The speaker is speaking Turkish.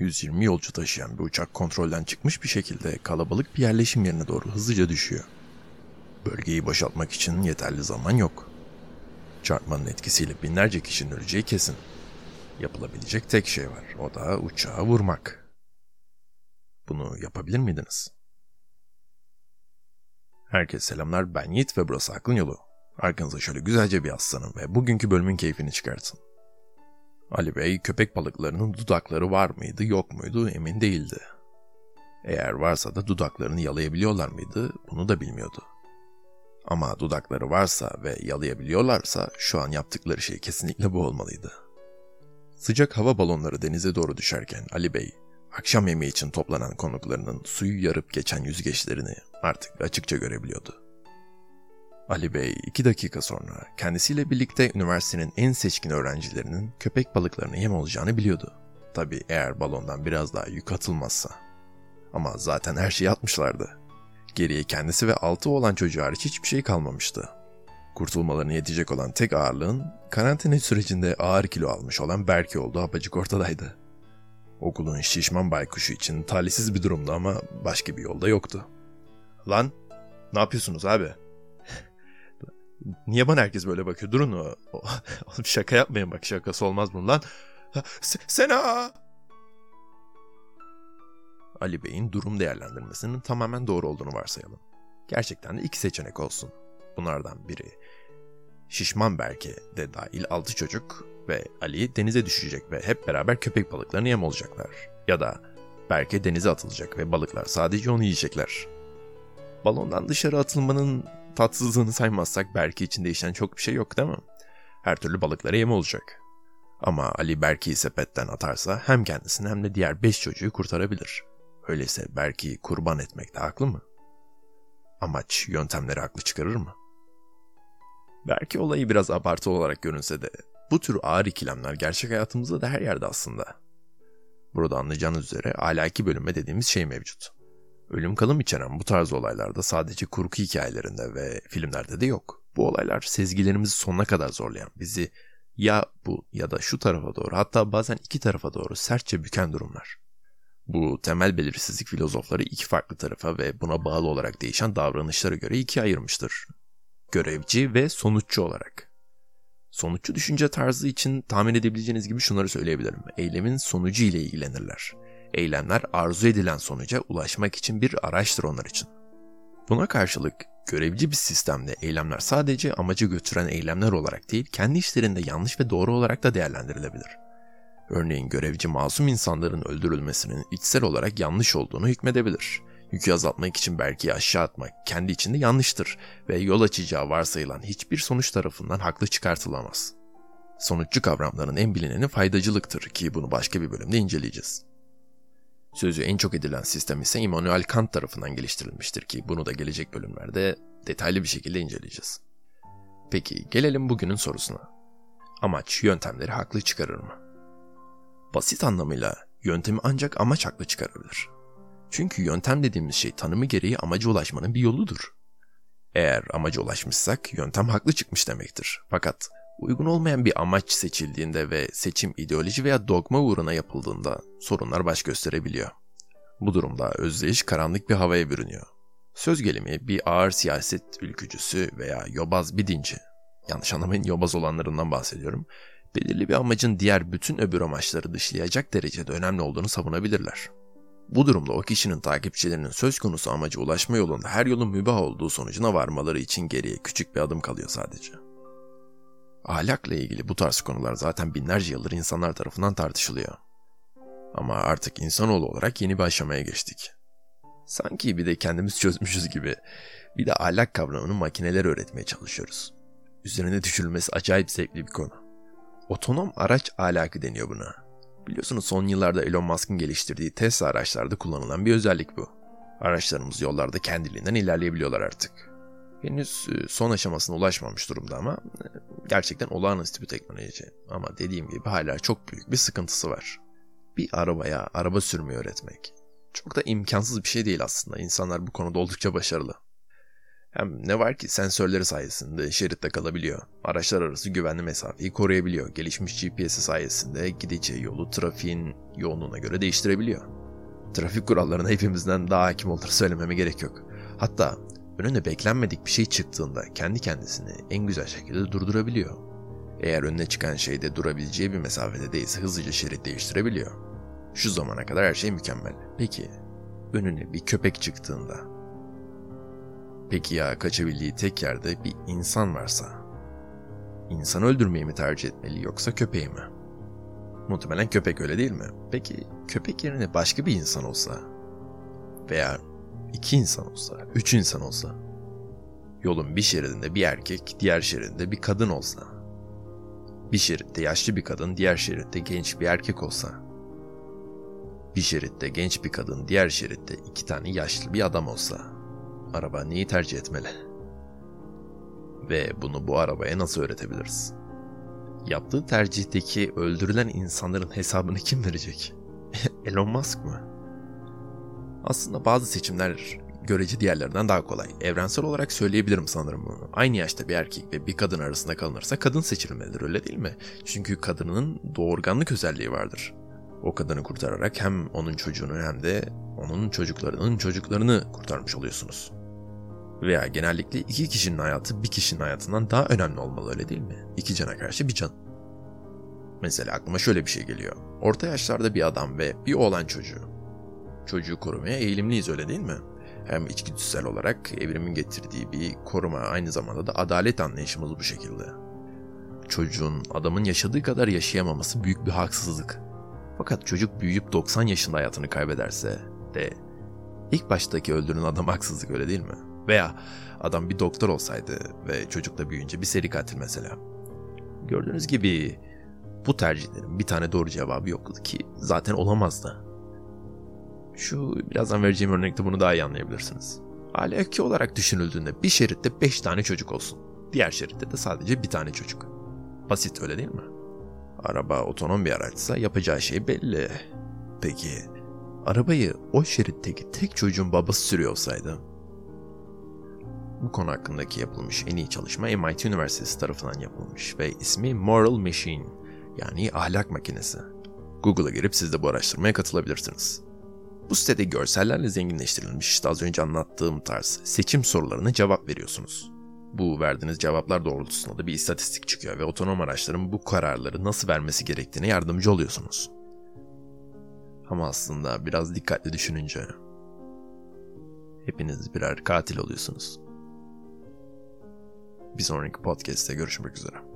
120 yolcu taşıyan bir uçak kontrolden çıkmış bir şekilde kalabalık bir yerleşim yerine doğru hızlıca düşüyor. Bölgeyi boşaltmak için yeterli zaman yok. Çarpmanın etkisiyle binlerce kişinin öleceği kesin. Yapılabilecek tek şey var. O da uçağı vurmak. Bunu yapabilir miydiniz? Herkese selamlar. Ben Yiğit ve burası Aklın Yolu. Arkanıza şöyle güzelce bir aslanın ve bugünkü bölümün keyfini çıkartın. Ali Bey köpek balıklarının dudakları var mıydı yok muydu emin değildi. Eğer varsa da dudaklarını yalayabiliyorlar mıydı bunu da bilmiyordu. Ama dudakları varsa ve yalayabiliyorlarsa şu an yaptıkları şey kesinlikle bu olmalıydı. Sıcak hava balonları denize doğru düşerken Ali Bey, akşam yemeği için toplanan konuklarının suyu yarıp geçen yüzgeçlerini artık açıkça görebiliyordu. Ali Bey iki dakika sonra kendisiyle birlikte üniversitenin en seçkin öğrencilerinin köpek balıklarına yem olacağını biliyordu. Tabi eğer balondan biraz daha yük atılmazsa. Ama zaten her şeyi atmışlardı. Geriye kendisi ve altı olan çocuğu hariç hiçbir şey kalmamıştı. Kurtulmalarına yetecek olan tek ağırlığın karantina sürecinde ağır kilo almış olan Berke olduğu apacık ortadaydı. Okulun şişman baykuşu için talihsiz bir durumdu ama başka bir yolda yoktu. Lan ne yapıyorsunuz abi? Niye bana herkes böyle bakıyor? Durun o. Oğlum şaka yapmayın bak şakası olmaz bunun. Sena! Ali Bey'in durum değerlendirmesinin tamamen doğru olduğunu varsayalım. Gerçekten de iki seçenek olsun. Bunlardan biri Şişman Berke de dahil altı çocuk ve Ali denize düşecek ve hep beraber köpek balıklarını yem olacaklar. Ya da Berke denize atılacak ve balıklar sadece onu yiyecekler. Balondan dışarı atılmanın tatsızlığını saymazsak Berke için değişen çok bir şey yok değil mi? Her türlü balıklara yem olacak. Ama Ali Berke'yi sepetten atarsa hem kendisini hem de diğer beş çocuğu kurtarabilir. Öyleyse Berke'yi kurban etmekte haklı mı? Amaç yöntemleri haklı çıkarır mı? Belki olayı biraz abartı olarak görünse de bu tür ağır ikilemler gerçek hayatımızda da her yerde aslında. Burada anlayacağınız üzere ahlaki bölünme dediğimiz şey mevcut. Ölüm kalım içeren bu tarz olaylarda sadece kurgu hikayelerinde ve filmlerde de yok. Bu olaylar sezgilerimizi sonuna kadar zorlayan, bizi ya bu ya da şu tarafa doğru hatta bazen iki tarafa doğru sertçe büken durumlar. Bu temel belirsizlik filozofları iki farklı tarafa ve buna bağlı olarak değişen davranışlara göre ikiye ayırmıştır. Görevci ve sonuççu olarak. Sonuççu düşünce tarzı için tahmin edebileceğiniz gibi şunları söyleyebilirim. Eylemin sonucu ile ilgilenirler. Eylemler arzu edilen sonuca ulaşmak için bir araçtır onlar için. Buna karşılık görevci bir sistemde eylemler sadece amacı götüren eylemler olarak değil, kendi işlerinde yanlış ve doğru olarak da değerlendirilebilir. Örneğin görevci masum insanların öldürülmesinin içsel olarak yanlış olduğunu hükmedebilir. Yükü azaltmak için belki aşağı atmak kendi içinde yanlıştır ve yol açacağı varsayılan hiçbir sonuç tarafından haklı çıkartılamaz. Sonuççu kavramların en bilineni faydacılıktır ki bunu başka bir bölümde inceleyeceğiz. Sözü en çok edilen sistem ise Immanuel Kant tarafından geliştirilmiştir ki bunu da gelecek bölümlerde detaylı bir şekilde inceleyeceğiz. Peki gelelim bugünün sorusuna. Amaç yöntemleri haklı çıkarır mı? Basit anlamıyla yöntemi ancak amaç haklı çıkarabilir. Çünkü yöntem dediğimiz şey tanımı gereği amaca ulaşmanın bir yoludur. Eğer amaca ulaşmışsak yöntem haklı çıkmış demektir. Fakat uygun olmayan bir amaç seçildiğinde ve seçim ideoloji veya dogma uğruna yapıldığında sorunlar baş gösterebiliyor. Bu durumda özdeyiş karanlık bir havaya bürünüyor. Söz gelimi bir ağır siyaset ülkücüsü veya yobaz bir dinci, yanlış anlamayın yobaz olanlarından bahsediyorum, belirli bir amacın diğer bütün öbür amaçları dışlayacak derecede önemli olduğunu savunabilirler. Bu durumda o kişinin takipçilerinin söz konusu amaca ulaşma yolunda her yolun mübah olduğu sonucuna varmaları için geriye küçük bir adım kalıyor sadece. Ahlakla ilgili bu tarz konular zaten binlerce yıldır insanlar tarafından tartışılıyor. Ama artık insanoğlu olarak yeni bir aşamaya geçtik. Sanki bir de kendimiz çözmüşüz gibi bir de ahlak kavramını makineler öğretmeye çalışıyoruz. Üzerine düşürülmesi acayip zevkli bir konu. Otonom araç ahlakı deniyor buna. Biliyorsunuz son yıllarda Elon Musk'ın geliştirdiği Tesla araçlarda kullanılan bir özellik bu. Araçlarımız yollarda kendiliğinden ilerleyebiliyorlar artık. Henüz e, son aşamasına ulaşmamış durumda ama e, gerçekten olağanüstü bir teknoloji. Ama dediğim gibi hala çok büyük bir sıkıntısı var. Bir arabaya araba sürmeyi öğretmek. Çok da imkansız bir şey değil aslında. İnsanlar bu konuda oldukça başarılı. Hem ne var ki sensörleri sayesinde şeritte kalabiliyor. Araçlar arası güvenli mesafeyi koruyabiliyor. Gelişmiş GPS sayesinde gideceği yolu trafiğin yoğunluğuna göre değiştirebiliyor. Trafik kurallarına hepimizden daha hakim olduğunu söylememe gerek yok. Hatta önüne beklenmedik bir şey çıktığında kendi kendisini en güzel şekilde durdurabiliyor. Eğer önüne çıkan şeyde durabileceği bir mesafede değilse hızlıca şerit değiştirebiliyor. Şu zamana kadar her şey mükemmel. Peki önüne bir köpek çıktığında Peki ya kaçabildiği tek yerde bir insan varsa? İnsan öldürmeyi mi tercih etmeli yoksa köpeği mi? Muhtemelen köpek öyle değil mi? Peki köpek yerine başka bir insan olsa? Veya iki insan olsa, üç insan olsa? Yolun bir şeridinde bir erkek, diğer şeridinde bir kadın olsa? Bir şeritte yaşlı bir kadın, diğer şeritte genç bir erkek olsa? Bir şeritte genç bir kadın, diğer şeritte iki tane yaşlı bir adam olsa? araba neyi tercih etmeli? Ve bunu bu arabaya nasıl öğretebiliriz? Yaptığı tercihteki öldürülen insanların hesabını kim verecek? Elon Musk mı? Aslında bazı seçimler görece diğerlerinden daha kolay. Evrensel olarak söyleyebilirim sanırım bunu. Aynı yaşta bir erkek ve bir kadın arasında kalınırsa kadın seçilmelidir öyle değil mi? Çünkü kadının doğurganlık özelliği vardır. O kadını kurtararak hem onun çocuğunu hem de onun çocuklarının çocuklarını kurtarmış oluyorsunuz. Veya genellikle iki kişinin hayatı bir kişinin hayatından daha önemli olmalı öyle değil mi? İki cana karşı bir can. Mesela aklıma şöyle bir şey geliyor. Orta yaşlarda bir adam ve bir oğlan çocuğu. Çocuğu korumaya eğilimliyiz öyle değil mi? Hem içgüdüsel olarak evrimin getirdiği bir koruma aynı zamanda da adalet anlayışımız bu şekilde. Çocuğun adamın yaşadığı kadar yaşayamaması büyük bir haksızlık. Fakat çocuk büyüyüp 90 yaşında hayatını kaybederse de ilk baştaki öldürün adam haksızlık öyle değil mi? Veya adam bir doktor olsaydı ve çocuk da büyüyünce bir seri katil mesela. Gördüğünüz gibi bu tercihlerin bir tane doğru cevabı yoktu ki zaten olamazdı. Şu birazdan vereceğim örnekte bunu daha iyi anlayabilirsiniz. Ahlaki olarak düşünüldüğünde bir şeritte 5 tane çocuk olsun. Diğer şeritte de sadece bir tane çocuk. Basit öyle değil mi? Araba otonom bir araçsa yapacağı şey belli. Peki arabayı o şeritteki tek çocuğun babası sürüyor olsaydı bu konu hakkındaki yapılmış en iyi çalışma MIT Üniversitesi tarafından yapılmış ve ismi Moral Machine yani ahlak makinesi. Google'a girip siz de bu araştırmaya katılabilirsiniz. Bu sitede görsellerle zenginleştirilmiş işte az önce anlattığım tarz seçim sorularına cevap veriyorsunuz. Bu verdiğiniz cevaplar doğrultusunda da bir istatistik çıkıyor ve otonom araçların bu kararları nasıl vermesi gerektiğine yardımcı oluyorsunuz. Ama aslında biraz dikkatli düşününce hepiniz birer katil oluyorsunuz. Bir sonraki podcast'te görüşmek üzere.